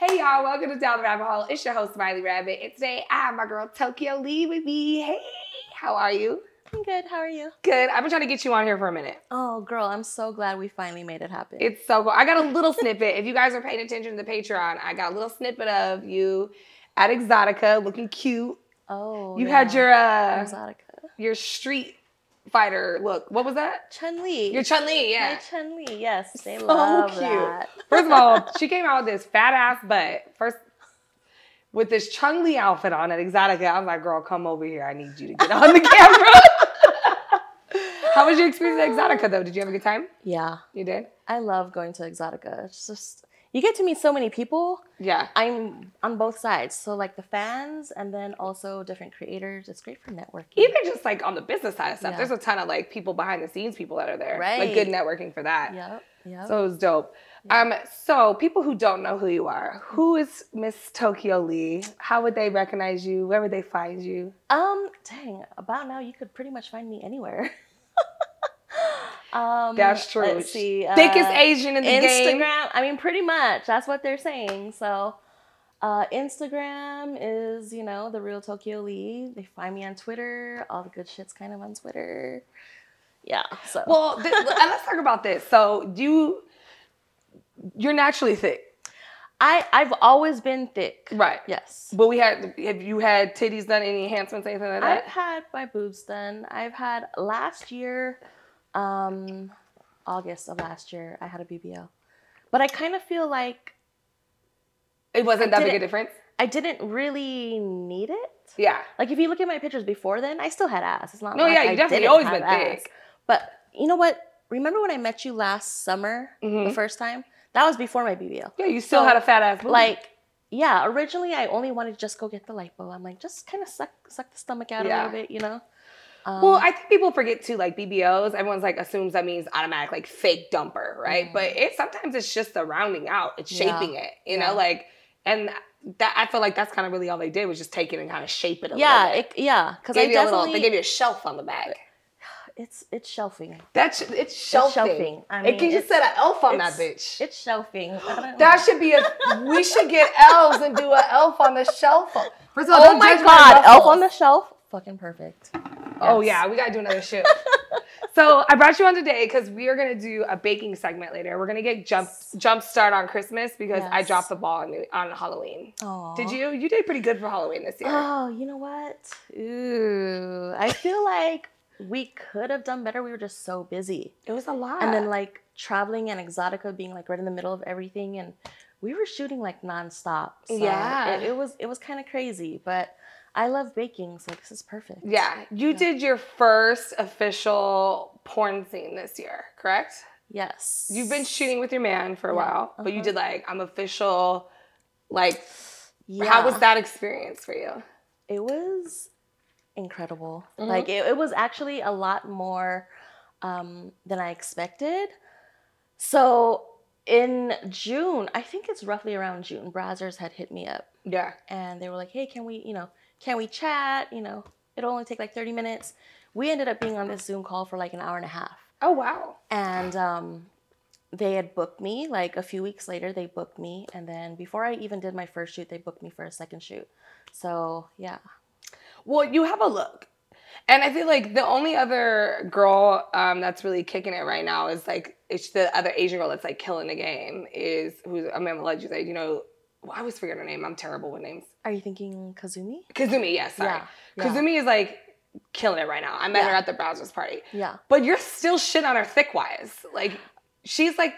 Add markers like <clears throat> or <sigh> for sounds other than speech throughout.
Hey y'all, welcome to Down the Rabbit Hole. It's your host, Smiley Rabbit. And today I have my girl Tokyo Lee with me. Hey, how are you? I'm good. How are you? Good. I've been trying to get you on here for a minute. Oh, girl, I'm so glad we finally made it happen. It's so cool. I got a little snippet. If you guys are paying attention to the Patreon, I got a little snippet of you at Exotica looking cute. oh, You yeah. had your uh Exotica. your street fighter look. What was that? Chun Li. Your Chun Li, yeah. My Chun Li. Yes, they So love cute. that. First of all, she <laughs> came out with this fat ass butt. First, with this Chun Li outfit on at Exotica, I was like, girl, come over here. I need you to get on the <laughs> camera. <laughs> How was your experience at Exotica, though? Did you have a good time? Yeah, You did? I love going to Exotica. It's just you get to meet so many people. Yeah. I'm on both sides, so like the fans and then also different creators. It's great for networking. Even just like on the business side of stuff, Yeah. there's a ton of like people behind the scenes people that are there. Like Right. good networking for that. Yep. Yep. So it was dope. Um, so people who don't know who you are, who is Miss Tokyo Lee? How would they recognize you? Where would they find you? Um, dang, about now you could pretty much find me anywhere. <laughs> um, That's true. Let's see. Thickest uh, Asian in the Instagram. game. I mean, pretty much. That's what they're saying. So, uh, Instagram is, you know, the real Tokyo Lee. They find me on Twitter. All the good shit's kind of on Twitter. Yeah. So. Well, th- and let's talk about this. So you, you're naturally thick, I I've always been thick. right? Yes. But we had, have you had titties done? Any enhancements, anything like that? I've had my boobs done. I've had last year, um, August of last year, I had a BBL. But I kind of feel like It wasn't that big a difference. I didn't really need it. Yeah. Like if you look at my pictures before then, I still had ass. It's not No, like yeah, you I definitely always been ass. thick. But you know what? Remember when I met you last summer, the Mhm. first time? That was before my BBL. Yeah, you still So, had a fat ass. Like, yeah, originally I only wanted to just go get the lipo. I'm like, just kind of suck suck the stomach out Yeah. a little bit, you know? Um, Well, I think people forget too, like BBLs. Everyone's like assumes that means automatic, like fake dumper, right? But it sometimes it's just the rounding out. It's Yeah. shaping it, you Yeah. know, like and that I feel like that's kind of really all they did was just take it and kind of shape it a yeah, little bit. it, yeah, because I you a little, they gave you a shelf on the back. <sighs> it's it's shelving. That's it's shelving. shelving. I it can just it's- set an elf on that it's- bitch. It's shelving. That should be a. we should get elves and do an elf on the shelf. First of all, oh don't my judge god, Elf on the Shelf, fucking perfect. Oh yeah, we gotta do another shoot. <laughs> so I brought you on today because we are gonna do a baking segment later. We're gonna get jump jump start on Christmas because I dropped the ball on, on Halloween. Aw. Did you? You did pretty good for Halloween this year. Oh, you know what? Ooh, I feel like we could have done better. We were just so busy, it was a lot. and then like traveling and Exotica being like right in the middle of everything, and we were shooting like nonstop. So Yeah. it, it was it was kind of crazy, but I love baking, so this is perfect. yeah, you Yeah. did your first official porn scene this year, correct? Yes. You've been shooting with your man for a Yeah, while, but you uh-huh. did like I'm official. Like, Yeah. how was that experience for you? It was incredible. Mhm. Like it, it was actually a lot more um, than I expected. So in June, I think it's roughly around June, Brazzers had hit me up Yeah. and they were like, "Hey, can we, you know, can we chat? You know, it'll only take like 30 minutes." We ended up being on this Zoom call for like an hour and a half. Oh wow. And um, they had booked me like a few weeks later. They booked me, and then before I even did my first shoot, they booked me for a second shoot. So yeah, Well, you have a look. And I feel like the only other girl um, that's really kicking it right now is like it's the other Asian girl that's like killing the game is who's I'm gonna let you say, you know, well, I always forget her name. I'm terrible with names. are you thinking Kazumi? Kazumi, yes, sorry. Yeah, yeah. Kazumi is like killing it right now. I met Yeah. her at the Brazzers party. Yeah. But you're still shit on her thick wise. Like she's like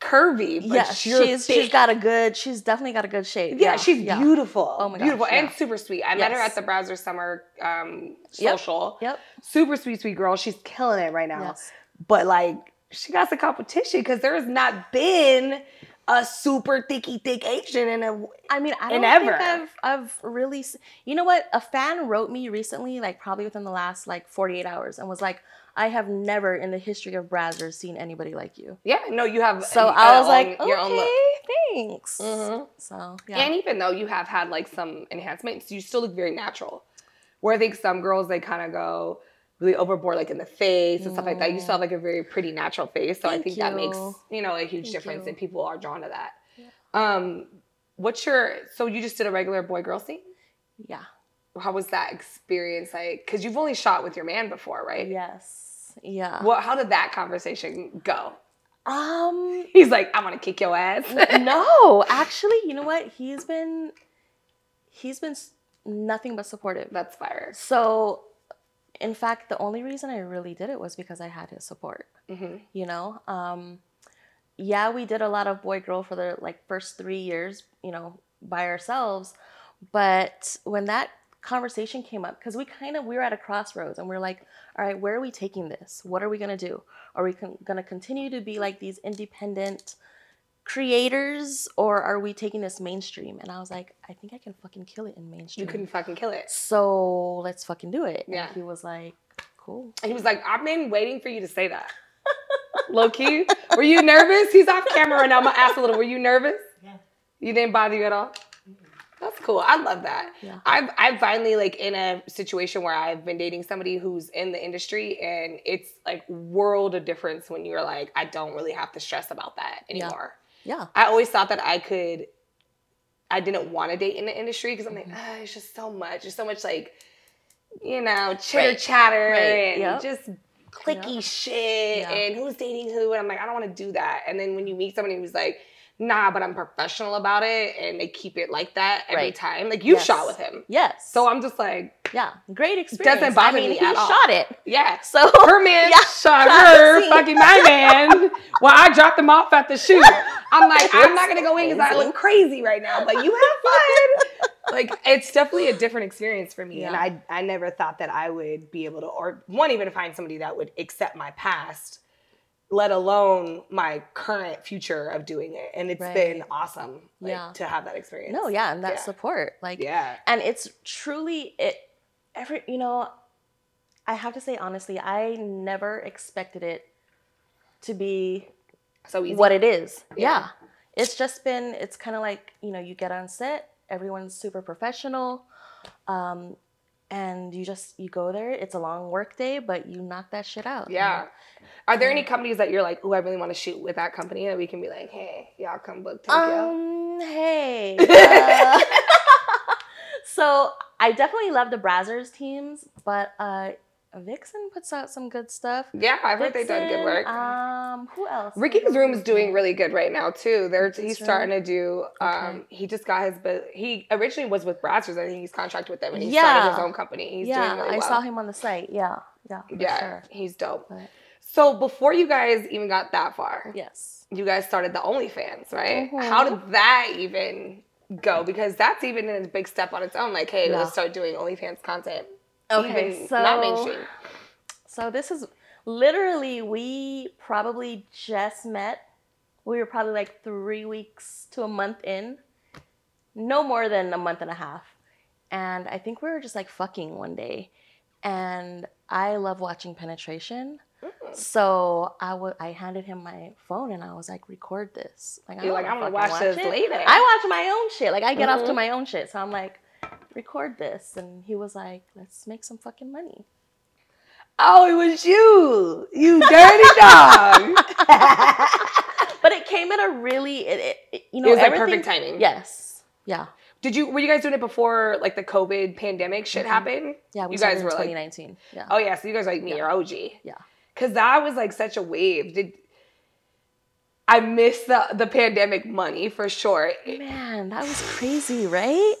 curvy, but yeah, you're she's thick. she's got a good. She's definitely got a good shape. Yeah, she's beautiful. Oh my gosh, beautiful and super sweet. I met her at the Brazzers Summer um, Yep. social. Yep. Super sweet, sweet girl. She's killing it right now. Yes. But like, she got the competition because there has not been a super thicky thick Asian in a. I mean, I And don't think. I've I've really. You know what? A fan wrote me recently, like probably within the last like 48 hours, and was like, "I have never in the history of Brazzers seen anybody like you." Yeah, no, you have. So uh, I was own- like, your own look. "Okay, thanks." Mhm. So yeah. And even though you have had like some enhancements, you still look very natural. Where I think some girls they kind of go really overboard, like in the face and stuff like that. You still have like a very pretty natural face, so I Thank think that makes you. you know a huge Thank difference, you. and people are drawn to that. Yeah. Um, what's your? So you just did a regular boy girl scene. Yeah. How was that experience like? Because you've only shot with your man before, right? Yes. Yeah. What? How did that conversation go? Um. <laughs> He's like, I want to kick your ass. <laughs> no, actually, you know what? He's been he's been nothing but supportive. That's fire. So, in fact, the only reason I really did it was because I had his support. hmm You know, um, yeah, we did a lot of boy girl for the like first three years, you know, by ourselves. But when that conversation came up, because we kind of we were at a crossroads, and we're like, all right, where are we taking this? What are we gonna do? Are we con- gonna continue to be like these independent creators, or are we taking this mainstream? And I was like, I think I can fucking kill it in mainstream. You couldn't fucking kill it. So let's fucking do it. Yeah. And he was like, cool. And he was like, I've been waiting for you to say that. Low key. Were you nervous? He's off camera right now. I'm gonna ask a little. Were you nervous? Yeah. You didn't bother you at all? That's cool. I love that. Yeah. I've I'm finally like in a situation where I've been dating somebody who's in the industry and it's like world of difference when you're like, I don't really have to stress about that anymore. Yeah. I always thought that I could I didn't want to date in the industry because I'm like, ah, it's just so much. There's so much like, you know, chitter Right. chatter Right. and Yep. just clicky Yep. shit Yeah. and who's dating who. And I'm like, I don't want to do that. And then when you meet somebody who's like, nah, but I'm professional about it and they keep it like that every Right. time. Like you've Yes. shot with him. Yes. So I'm just like, yeah, great experience. Doesn't bother I mean, me at all. shot it. yeah. <laughs> So Her man Yeah, shot shot her, fucking my <laughs> man. While I dropped them off at the shoot. I'm like, I'm not gonna go in because I look crazy right now. But you have fun. like it's definitely a different experience for me. And I I never thought that I would be able to or one even to find somebody that would accept my past, let alone my current future of doing it. And it's been awesome like, Yeah. to have that experience. no, yeah, and that Yeah. support, like, Yeah. and it's truly it. Every you know, I have to say honestly, I never expected it to be So easy. what it is. Yeah. Yeah. It's just been, it's kind of like, you know, you get on set, everyone's super professional. Um, and you just, you go there, it's a long work day, but you knock that shit out. Yeah. Are there any companies that you're like, oh, I really want to shoot with that company that we can be like, hey, y'all come book Tokyo? Um, hey. <laughs> uh, <laughs> so I definitely love the Brazzers teams, but uh, Vixen puts out some good stuff. yeah, I've heard they've done good work. Um, who else? Ricky's Room is doing really good right now too. They're Ricky's he's Room? starting to do. Um, Okay. he just got his, but he originally was with Brazzers. I think he's contracted with them, and he started his own company. He's yeah, doing really I saw him on the site. Yeah, yeah, for yeah, sure. he's dope. But- So before you guys even got that far, Yes. you guys started the OnlyFans, right? Mhm. How did that even go? Because that's even a big step on its own. Like, hey, Yeah. let's start doing OnlyFans content. Okay, even so not mainstream. So this is literally we probably just met. We were probably like three weeks to a month in, no more than a month and a half. And I think we were just like fucking one day, and I love watching penetration. Mm. So I wa- I handed him my phone and I was like, record this. Like You're like, I'm gonna fucking watch this it. later. I watch my own shit. Like I get off to Mhm. my own shit. So I'm like, record this. And he was like, let's make some fucking money. Oh, it was you, you dirty <laughs> dog. <laughs> but it came at a really, it, it, it- you know, it was like perfect timing. Yes. Yeah. Did you were you guys doing it before like the COVID pandemic shit Mhm. happened? Yeah. You guys were, like- 2019. yeah. Oh yeah, so you guys like me Yeah. or OG. Yeah. Cause that was like such a wave. Did I miss the the pandemic money for sure. Man, that was crazy, right?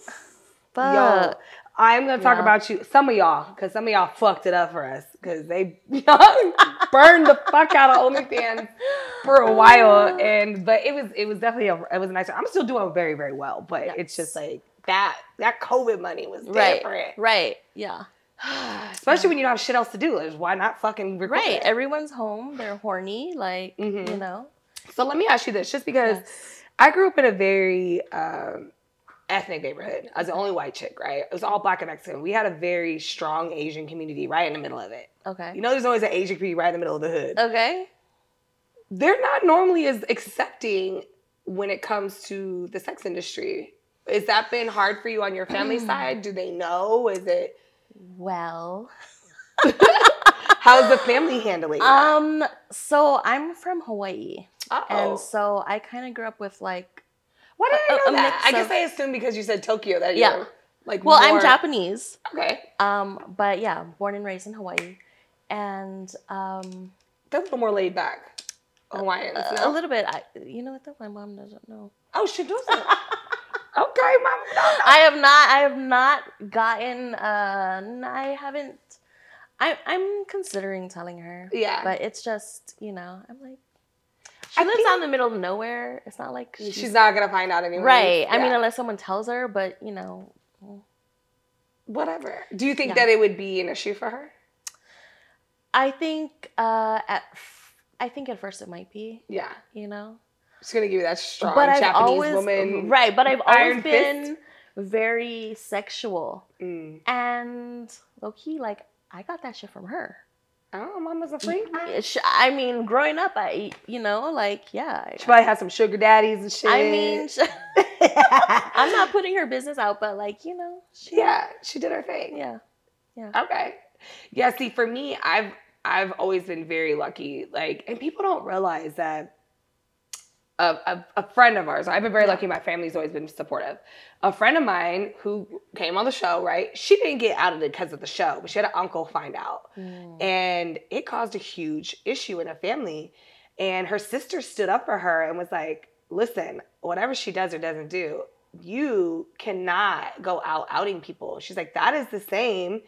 But Yo, I'm gonna talk Yeah. about you, some of y'all, because some of y'all fucked it up for us, because they <laughs> burned the fuck out of OnlyFans for a while, <laughs> and but it was it was definitely a it was a nice. I'm still doing very very well, but it's just like that that COVID money was right, different, right, yeah, <sighs> especially when you don't have shit else to do. Like, why not fucking record right. it? Everyone's home. They're horny, like Mhm. you know. So let me ask you this, just because Yes. I grew up in a very um, ethnic neighborhood. I was the only white chick, right? It was all black and Mexican. We had a very strong Asian community right in the middle of it. Okay. You know, there's always an Asian community right in the middle of the hood. Okay. They're not normally as accepting when it comes to the sex industry. Has that been hard for you on your family <clears throat> side? Do they know? Is it Well. <laughs> how's the family handling? that? Um. So I'm from Hawaii. Uh-oh. And so I kind of grew up with like Why did I know a that? I guess of- I assumed because you said Tokyo that Yeah. you're like Well, I'm Japanese. Okay, Um, but yeah, born and raised in Hawaii, and um, they're a little more laid back. Hawaiians, a, no? a little bit. I, you know what? Though my mom doesn't know. Oh, she does it. <laughs> okay, mom. No, no. I have not. I have not gotten. Uh, I haven't. I, I'm considering telling her. Yeah. But it's just you know I'm like. I She lives out in the middle of nowhere. It's not like She's, not gonna find out anyway. right. I mean, unless someone tells her. But you know, whatever. Do you think Yeah. that it would be an issue for her? I think uh, at. f- I think at first it might be. Yeah, You know. she's gonna give you that strong but Japanese always woman. right. But I've always been very sexual Mm. and low key. Like I got that shit from her. Oh, mama's a freak. I mean, growing up, I you know like yeah. She probably had some sugar daddies and shit. I mean, <laughs> sh- I'm not putting her business out, but like you know, she, yeah, she did her thing. Yeah, yeah, Okay. Yeah, see for me, I've I've always been very lucky. Like and people don't realize that a, a, a friend of ours, I've been very lucky, my family's always been supportive. A friend of mine who came on the show, right? She didn't get outed because of the show, but she had an uncle find out. Mm. And it caused a huge issue in a family. And her sister stood up for her and was like, listen, whatever she does or doesn't do, you cannot go out outing people. She's like, that is the same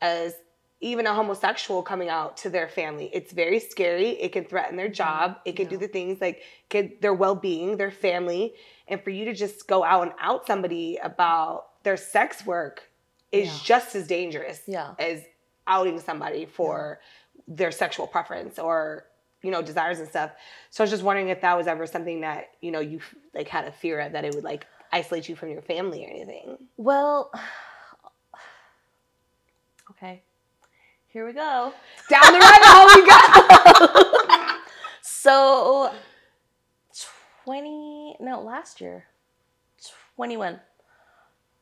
as even a homosexual coming out to their family. It's very scary. It can threaten their job. It can do Mm-hmm. The things like could, their well being, their family. And for you to just go out and out somebody about their sex work is Yeah. just as dangerous Yeah. as outing somebody for their sexual preference or you know desires and stuff. So I was just wondering if that was ever something that you know you like had a fear of that it would like isolate you from your family or anything. Well, <sighs> okay, here we go. Down the rabbit hole we go. <laughs> So, 20, no, last year, 21.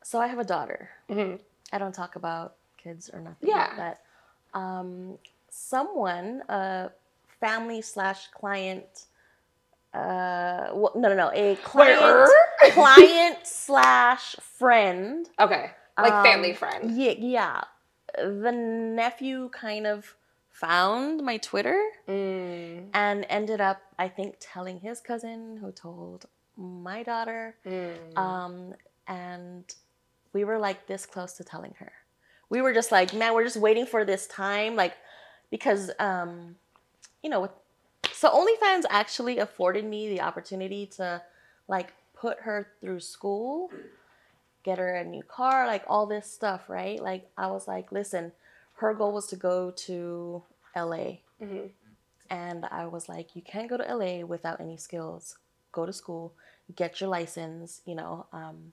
So I have a daughter. Mhm. I don't talk about kids or nothing Yeah. like that. Um, someone, a family slash client, uh, well, no, no, no, a client, client slash friend. Okay, like family um, friend. Yeah, yeah. The nephew kind of found my Twitter Mm, and ended up, I think, telling his cousin who told my daughter. mm. Um, and we were like this close to telling her. We were just like, man, we're just waiting for this time, like, because, um, you know, with, so OnlyFans actually afforded me the opportunity to, like, put her through school, get her a new car, like all this stuff, right? Like, I was like, listen, her goal was to go to LA. Mhm. And I was like, you can't go to LA without any skills. Go to school, get your license, you know, um,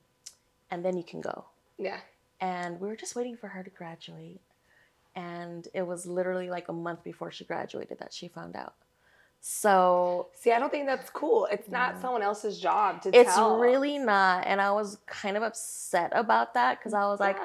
and then you can go. Yeah. And we were just waiting for her to graduate. And it was literally like a month before she graduated that she found out. So See, I don't think that's cool. It's not Yeah. someone else's job to it's tell. really not. And I was kind of upset about that because I was like,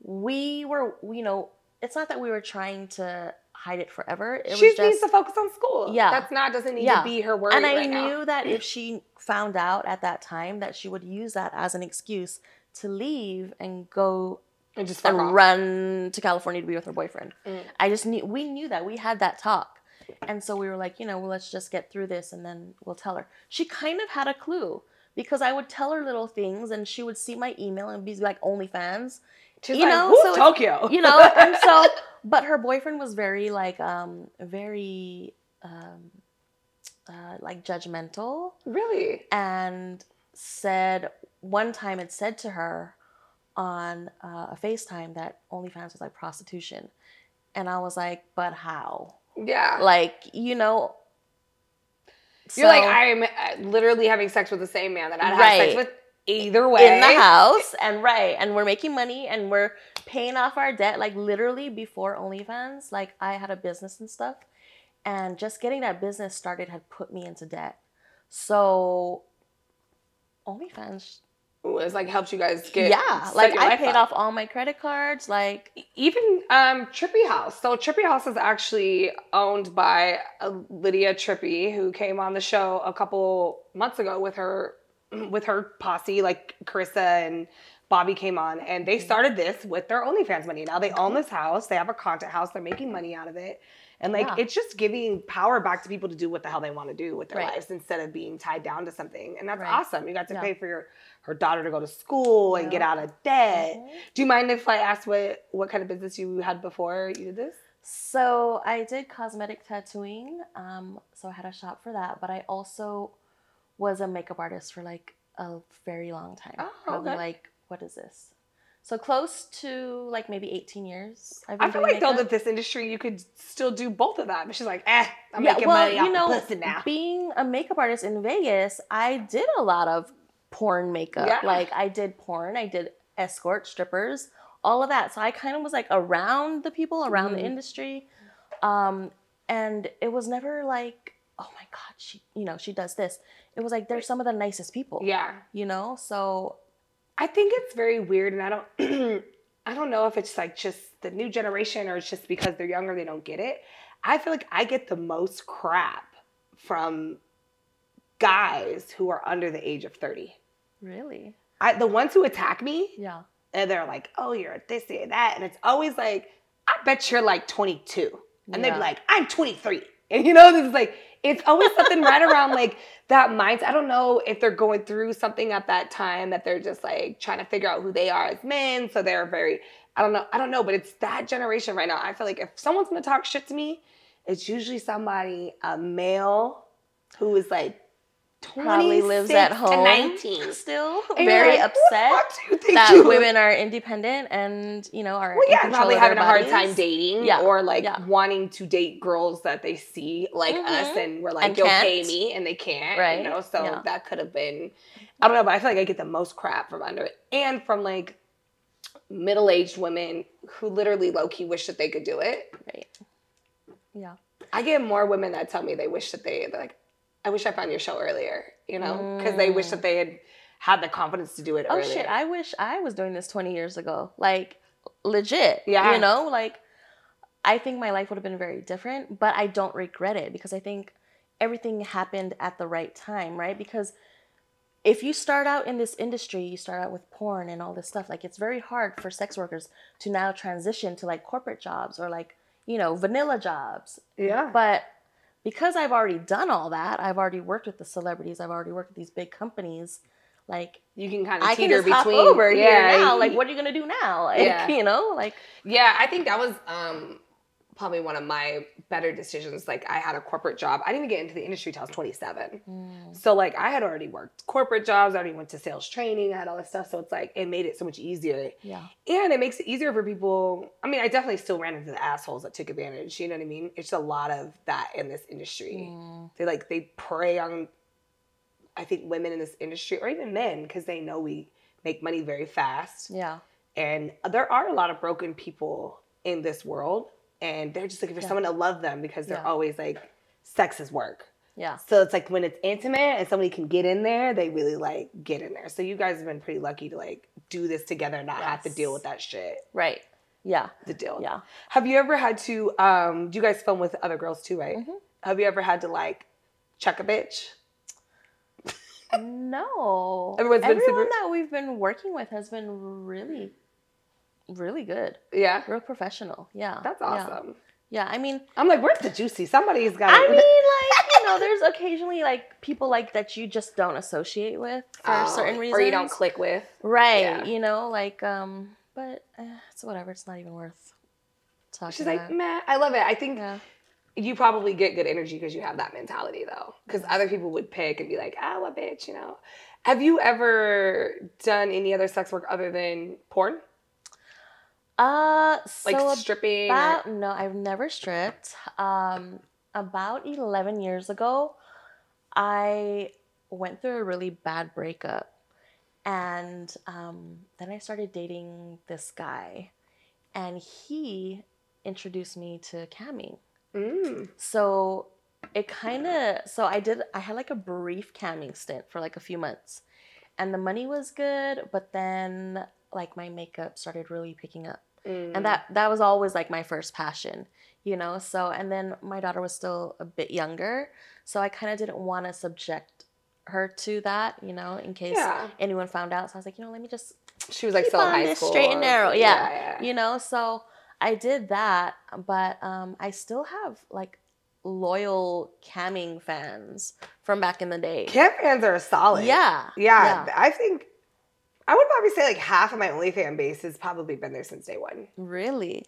we were, you know, it's not that we were trying to hide it forever. It she was needs to focus on school. Yeah. that's not doesn't need Yeah. to be her worry and I right now. knew that if she found out at that time that she would use that as an excuse to leave and go And just and run to California to be with her boyfriend. Mm. I just knew we knew that we had that talk, and so we were like, you know, well, let's just get through this and then we'll tell her. She kind of had a clue because I would tell her little things and she would see my email and be like OnlyFans, She's you like, know, so Tokyo? <laughs> you know, and so <laughs> but her boyfriend was very like um very um uh, like judgmental really? and said one time it said to her on uh, a FaceTime that OnlyFans was like prostitution. And I was like, but how? Yeah. Like, you know. You're like, I'm uh, literally having sex with the same man that I'd have sex with either way. in the house and right and we're making money and we're paying off our debt like literally before onlyfans like i had a business and stuff and just getting that business started had put me into debt so onlyfans it's like helped you guys get yeah like i paid up. off all my credit cards like even um, Trippy House. So Trippy House is actually owned by uh, Lydia Trippy, who came on the show a couple months ago with her <clears throat> with her posse, like Carissa and Bobby came on, and they started this with their OnlyFans money. Now they own this house. They have a content house. They're making money out of it. And like Yeah. it's just giving power back to people to do what the hell they want to do with their Right. lives instead of being tied down to something. And that's Right. awesome. You got to Yeah. pay for your her daughter to go to school and get out of debt. Mhm. Do you mind if I ask what what kind of business you had before you did this? So I did cosmetic tattooing. Um, so I had a shop for that, but I also was a makeup artist for like a very long time. Oh, Probably okay. like what is this? So close to like maybe 18 years. I've I been feel doing like though makeup. that this industry you could still do both of that. But she's like, eh, I'm yeah, making well, money you know, pussy now. being a makeup artist in Vegas, I did a lot of porn makeup. Yeah. Like I did porn, I did escort, strippers, all of that. So I kind of was like around the people, around Mhm. the industry. Um, and it was never like, oh my God, she, you know, she does this. It was like, they're some of the nicest people, Yeah. you know? So I think it's very weird, and I don't, <clears throat> I don't know if it's like just the new generation or it's just because they're younger they don't get it. I feel like I get the most crap from guys who are under the age of thirty. really, I, the ones who attack me, yeah. and they're like, "Oh, you're this, you're that," and it's always like, "I bet you're like 22," and they'd be like, "I'm 23," <laughs> and you know, this is like it's always something right around like that mindset. I don't know if they're going through something at that time that they're just like trying to figure out who they are as men, so they're very. I don't know. I don't know, but it's that generation right now. I feel like if someone's gonna talk shit to me, it's usually somebody, a male, who is like. Probably lives 26 at to home 19. still, <laughs> And very like, upset. fuck do you think that women are independent and you know are Well, yeah, probably having a hard time dating Yeah, or like yeah. wanting to date girls that they see like us Mhm. and we're like, And you'll pay can't. me and they can't. Right, You know, so yeah. that could have been I don't know, but I feel like I get the most crap from under it. And from like middle aged women who literally low key wish that they could do it. Right. Yeah. I get more women that tell me they wish that they they're like, I wish I found your show earlier, you know? Because they wish Mm. that they had had the confidence to do it Oh earlier. shit! I wish I was doing this 20 years ago. Like legit. Yeah. You know, like I think my life would have been very different, but I don't regret it because I think everything happened at the right time, right? Because if you start out in this industry, you start out with porn and all this stuff, like it's very hard for sex workers to now transition to like corporate jobs or like, you know, vanilla jobs. yeah. But because I've already done all that, I've already worked with the celebrities, I've already worked with these big companies, like you can kind of I can teeter just hop between over here yeah, now. you- Like, what are you gonna do now? Like, <laughs> Yeah. you know, like Yeah, I think that was um, probably one of my better decisions. Like, I had a corporate job. I didn't even get into the industry till I was 27. So, like, I had already worked corporate jobs. I already went to sales training. I had all this stuff. So, it's like, it made it so much easier. yeah, And it makes it easier for people. I mean, I definitely still ran into the assholes that took advantage. You know what I mean? It's a lot of that in this industry. Mm. They like, they prey on, I think, women in this industry or even men because they know we make money very fast. yeah, And there are a lot of broken people in this world, and they're just looking for Yeah. someone to love them because they're Yeah. always like, sex is work. yeah, So it's like when it's intimate and somebody can get in there, they really like get in there. So you guys have been pretty lucky to like do this together and not have to deal with that shit. right, yeah, The deal. yeah. Have you ever had to? um Do you guys film with other girls too, right? Mhm. Have you ever had to like check a bitch? <laughs> No, Everyone's been everyone super- that we've been working with has been really, really good, Yeah, real professional. Yeah, that's awesome. Yeah, I mean, I'm like, where's the juicy? Somebody's got. I <laughs> mean, like you know, there's occasionally like people like that you just don't associate with for Oh, certain reasons, or you don't click with. Right. Yeah. You know, like um but uh, it's whatever, it's not even worth talking She's like, about. man, I love it. I think yeah. you probably get good energy because you have that mentality though. Because other people would pick and be like, ah, what bitch, you know. Have you ever done any other sex work other than porn? Uh Like so stripping? or- about no, I've never stripped. Um about 11 years ago, I went through a really bad breakup. And um, then I started dating this guy, and he introduced me to camming. Mm. So it kind of so I did I had like a brief camming stint for like a few months. And the money was good, but then like my makeup started really picking up. Mm. And that that was always like my first passion, you know? So and then my daughter was still a bit younger, so I kind of didn't want to subject her to that, you know, in case Yeah. anyone found out. So I was like, you know, let me just She was like still on high this school. straight and narrow. Yeah, yeah. you know. So I did that, but um, I still have like loyal camming fans from back in the day. Cam fans are solid. yeah, Yeah, I think I would probably say like half of my OnlyFan base has probably been there since day one. really.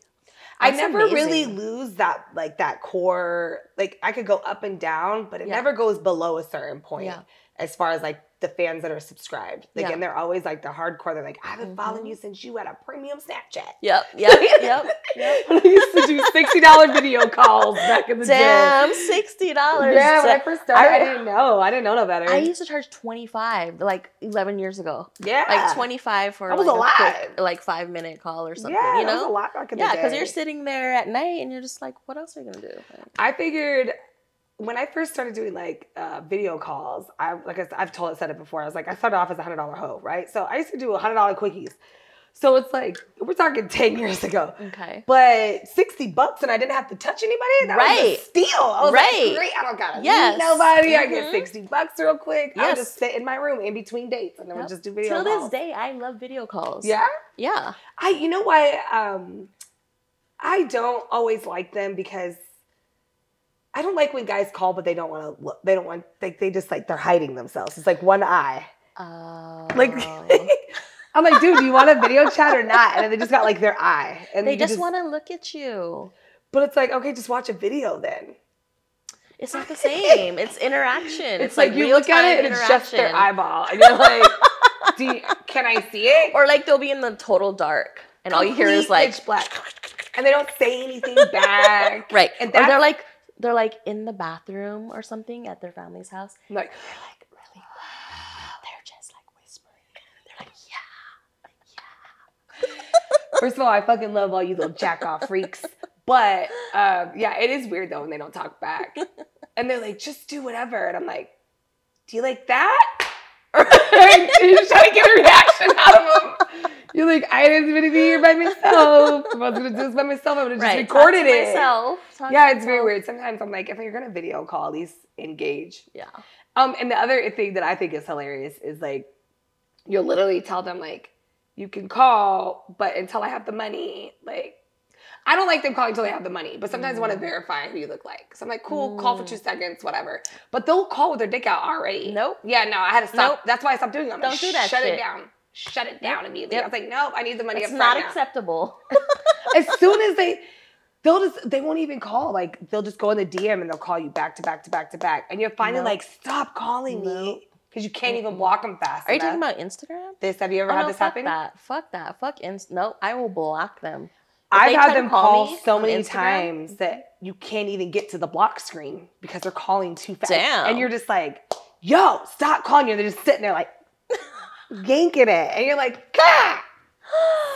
I That's never really lose that like that core. Like I could go up and down, but it Yeah. never goes below a certain point. Yeah. As far as like the fans that are subscribed, like Yeah. and they're always like the hardcore. They're like, I haven't followed Mhm. you since you had a premium Snapchat. Yep, yep, yep, <laughs> yep. I used to do sixty dollar video calls back in the day. Damn, sixty dollars. Yeah, when I first started, I, I- didn't know. I didn't know no better. I used to charge twenty five like eleven years ago. yeah, Like twenty five for That was like a lot. quick, like five minute call or something. Yeah, you was a know. lot back in Yeah, the because you're sitting there at night and you're just like, what else are you gonna do? Like, I figured when I first started doing like uh, video calls, I like I, I've told it said it before. I was like, I started off as a hundred dollar hoe, right? So I used to do a hundred dollar quickies. So it's like we're talking ten years ago, okay. but sixty bucks and I didn't have to touch anybody. That was Right. a steal. I was Right. like, great. I don't gotta Yes. meet nobody. I get Mhm. sixty bucks real quick. Yes. just sit in my room in between dates and then Yep. would just do video Till calls. this day, I love video calls. Yeah. Yeah. I you know why um I don't always like them because I don't like when guys call but they don't want to look they don't want they they just like they're hiding themselves. It's like one eye. Oh. Like <laughs> I'm like, dude, do you want a video chat or not? And then they just got like their eye. And they you just want to look at you. But it's like, okay, just watch a video then. It's not the same. It's interaction. It's, like, you look at it and it's just their eyeball. And you're like, <laughs> do you, can I see it? Or like they'll be in the total dark, and all you hear is like, black. And they don't say anything back. <laughs> right. And or they're like, they're like in the bathroom or something at their family's house. Like, They're like really, they're just like whispering. They're like, yeah, First of all, I fucking love all you little jack off freaks. But um, yeah, it is weird though when they don't talk back. And they're like, just do whatever. And I'm like, do you like that? And <laughs> you're trying to get a reaction out of them. You're like, I didn't to be here by myself. If I was gonna do this by myself, I would have just right. recorded it. Myself. Talk Yeah, it's very weird. Sometimes I'm like, if you're gonna video call, at least engage. Yeah. Um, and the other thing that I think is hilarious is like, you'll literally tell them like, you can call, but until I have the money, like, I don't like them calling until they have the money. But sometimes I want to Mm. verify who you look like. So I'm like, cool, call for two seconds, whatever. But they'll call with their dick out already. Nope. Yeah, no, I had to stop. Nope. That's why I stopped doing it. I'm like, Don't do that Shut it down. Shut it down immediately. Yep. I was like, nope, I need the money It's not now. acceptable. <laughs> <laughs> as soon as they they'll just they won't even call like they'll just go in the dm and they'll call you back to back to back to back and you're finally Nope. like stop calling Nope. me because you can't even block them fast Are you talking about Instagram? this have you ever Oh, had no, this fuck happen that. Fuck that. Fuck inst. No, I will block them. I've had them call call so many Instagram- times that you can't even get to the block screen because they're calling too fast Damn. and you're just like yo stop calling you they're just sitting there like <laughs> yanking it and you're like God!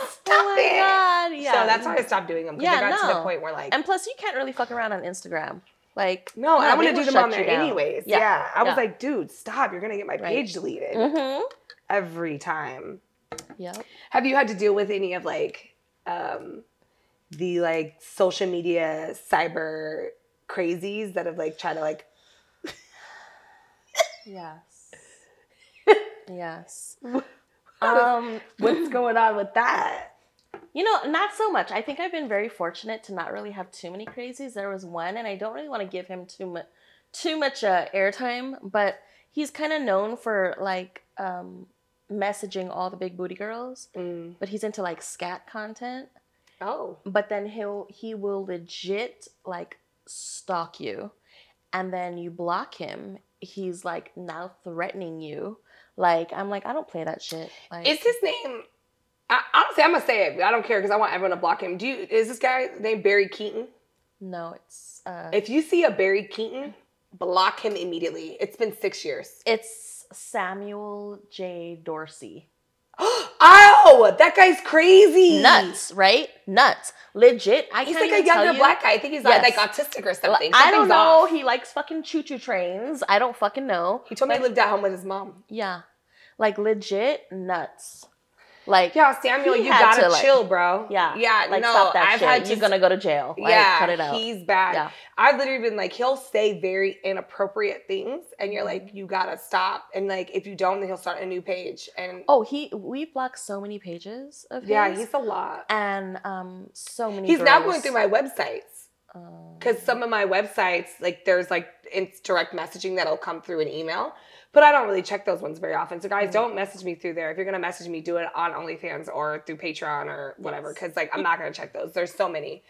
Stop oh my it. god. Yeah. so that's why i stopped doing them because Yeah, I got to the point where like And plus, you can't really fuck around on Instagram. Like No, and I want they to do them on there you down. anyways. Yeah. Yeah. I was Yeah. like, dude, stop. You're going to get my Right. page deleted Mm-hmm. every time. Yep. Have you had to deal with any of like um, the like social media cyber crazies that have like tried to like, <laughs> Yes. <laughs> yes. Um, what's going on with that? you know, not so much. I think I've been very fortunate to not really have too many crazies. There was one, and I don't really want to give him too much, too much uh, airtime, but he's kind of known for like um, messaging all the big booty girls. Mm. But he's into like scat content. Oh. but then he'll he will legit like stalk you and then you block him he's like now threatening you like i'm like i don't play that shit like Is his name, I, honestly, I'm going to say it. but I don't care because I want everyone to block him. Do you, is this guy named Barry Keaton? no it's uh If you see a Barry Keaton, block him immediately. It's been six years. it's samuel j dorsey <gasps> oh, that guy's crazy. nuts right nuts legit i He's like a younger you- black guy. I think he's Yes. like autistic or something. i don't know off. he likes fucking choo-choo trains i don't fucking know He told me he lived at home with his mom. yeah like legit nuts Like, Yeah, Samuel, you gotta to, like- chill, bro. yeah, yeah. like no, stop that I've shit. had to You're gonna go to jail. Like, yeah, cut it out. he's bad. Yeah. I've literally been like, he'll say very inappropriate things, and you're like, you gotta stop. And like, if you don't, then he'll start a new page. And Oh, he we blocked so many pages of his. yeah, he's a lot. and um so many. He's now going through my websites um, because some of my websites, like, there's like it's direct messaging that'll come through an email. But I don't really check those ones very often. So guys, don't message me through there. If you're gonna message me, do it on OnlyFans or through Patreon or whatever. Yes. Because like I'm not gonna check those. There's so many.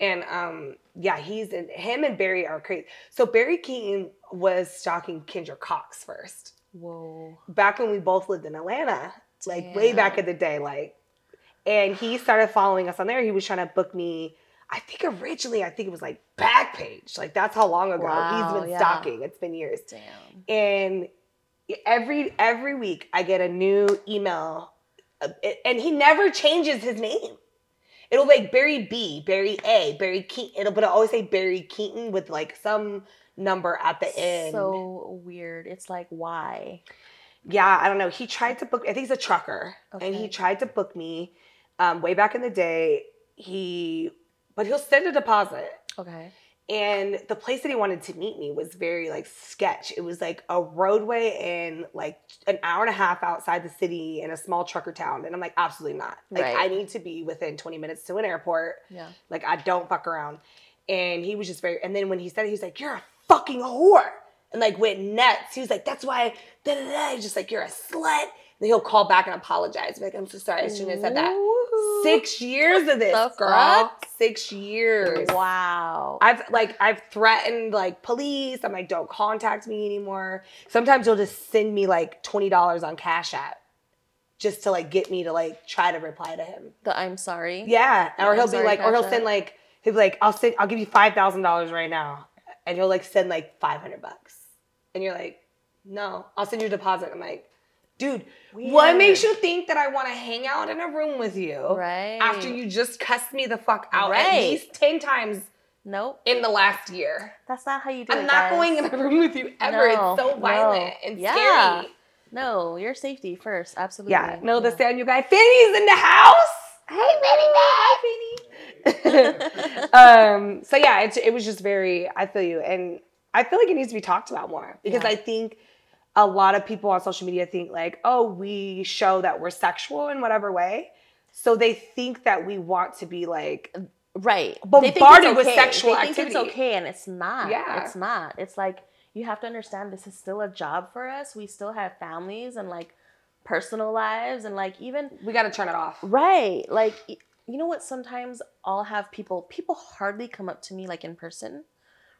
And um, yeah, he's in him and Barry are crazy. So Barry Keaton was stalking Kendra Cox first. Whoa. Back when we both lived in Atlanta. Like way back in the day, like and he started following us on there. He was trying to book me. I think originally I think it was like Backpage. Like that's how long ago Wow, he's been yeah. stalking. It's been years Damn. and every every week I get a new email, uh, and he never changes his name. It'll like Barry B, Barry A, Barry Keaton. It'll but it'll always say Barry Keaton with like some number at the end. So weird. It's like why? yeah, I don't know. He tried to book. I think he's a trucker, and he tried to book me um, way back in the day. He, but he'll send a deposit. Okay. And the place that he wanted to meet me was very like sketch. It was like a roadway in like an hour and a half outside the city in a small trucker town. And i'm like absolutely not. Like Right. i need to be within 20 minutes to an airport. Yeah. like i don't fuck around. And he was just very and then when he said it he was like you're a fucking whore. And like went nuts. He was like that's why da, da, da. He's just like you're a slut. and then he'll call back and apologize like i'm so sorry i shouldn't have said that six years of this The girl fuck? six years Wow. I've like I've threatened like police. I'm like, don't contact me anymore. Sometimes he'll just send me like twenty dollars on Cash App, just to like get me to like try to reply to him. the I'm sorry. Yeah, or I'm he'll be like, or he'll send like he'll be like, I'll send, I'll give you five thousand dollars right now, and he'll like send like five hundred bucks, and you're like, no, I'll send you a deposit. I'm like, dude, what makes you think that I want to hang out in a room with you Right. after you just cussed me the fuck out at least ten times Nope. in the last year? That's not how you do it. I'm not guys. going in a room with you ever. No, it's so violent no. and Yeah. scary. No, your safety first. Absolutely. Yeah. No, the Samuel guy. Fanny's in the house. Hey, Fanny. Hi, Fanny. <laughs> um. So yeah, it, it was just very. I feel you, and I feel like it needs to be talked about more because Yeah. I think a lot of people on social media think like, oh, we show that we're sexual in whatever way. So they think that we want to be like, Right. Bombarded with sexual they think activity. It's okay, and it's not. Yeah. It's not. It's like you have to understand this is still a job for us. We still have families and like personal lives and like even we got to turn it off. right. Like you know what? Sometimes I'll have people. People hardly come up to me like in person,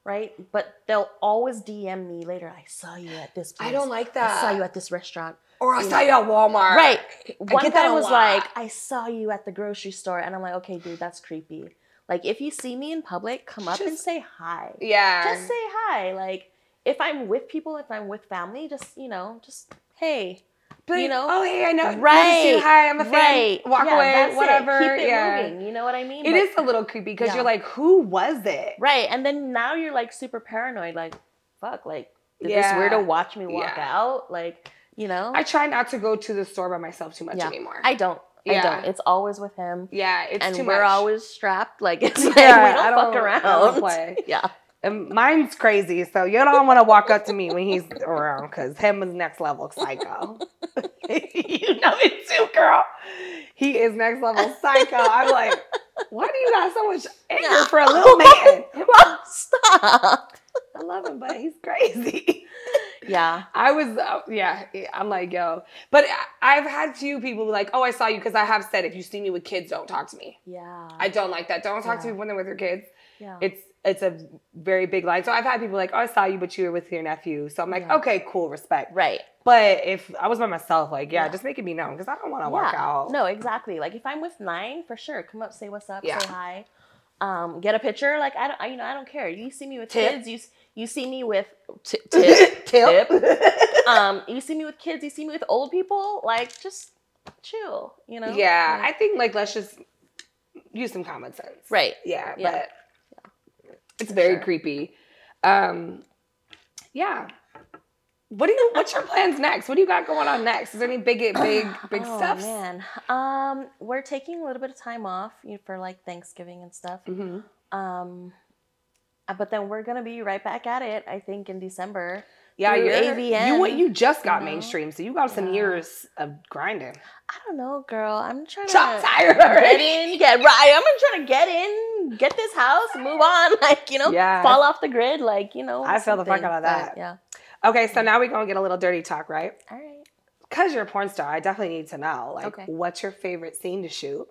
right? But they'll always DM me later. I saw you at this. Place. I don't like that. I saw you at this restaurant. or I you saw you at Walmart. Right. One get that guy was lot. like, I saw you at the grocery store. And I'm like, okay, dude, that's creepy. Like, if you see me in public, come up and say hi. Yeah. Just say hi. Like, if I'm with people, if I'm with family, just, you know, just, hey. But, you know? oh hey, I know. Right. Hi, I'm a fan. Right. Walk Yeah, away. Whatever. Keep it yeah. moving. You know what I mean? It But- is a little creepy because Yeah. you're like, who was it? Right. And then now you're like super paranoid. Like, fuck, like, did Yeah. this weirdo watch me walk out? Like, you know? I try not to go to the store by myself too much Yeah. anymore. I don't. I Yeah. don't. It's always with him. yeah, it's and too we're much. always strapped. Like it's like Yeah, we I don't fuck don't- around. Don't play. <laughs> Yeah. And mine's crazy, so you don't want to walk up to me when he's around because him is next level psycho. <laughs> you know it too, girl. He is next level psycho. I'm like, why do you got so much anger for a little man? <laughs> Stop. I love him, but he's crazy. Yeah. I was, uh, yeah, I'm like, yo. But I've had few people be like, oh, I saw you because I have said if you see me with kids, don't talk to me. Yeah. I don't like that. Don't talk to me when they're with your kids. yeah. It's it's a very big line. So I've had people like, oh, I saw you, but you were with your nephew. So I'm like, Yeah. okay, cool, respect. right. But if I was by myself, like, yeah, Yeah. just make it be known because I don't want to walk out. No, exactly. Like if I'm with nine, for sure, come up, say what's up, Yeah. say hi, um, get a picture. Like I don't, I, you know, I don't care. You see me with Tip. kids. You you see me with t- <laughs> tip. Tip. <laughs> um, you see me with kids. You see me with old people. Like just chill. You know. yeah, I think like let's just use some common sense. right. Yeah, Yeah. but it's very creepy. Um, yeah. What do you? What's your plans next? What do you got going on next? Is there any big, big, <clears throat> big oh, stuff? man. Um, we're taking a little bit of time off you know, for like Thanksgiving and stuff. hmm Um, uh, but then we're gonna be right back at it. I think in December. Yeah, Through you're AVN, You you just got you know? mainstream, so you got some Yeah. years of grinding. I don't know, girl. I'm trying to Shot tired get already. in, get right. I'm trying to get in, get this house, move on. <laughs> Like you know, Yeah. fall off the grid. Like you know. I feel the fuck out of But, that. yeah. Okay, so now we're gonna get a little dirty talk, right? All right. Because you're a porn star, I definitely need to know, like, Okay. what's your favorite scene to shoot?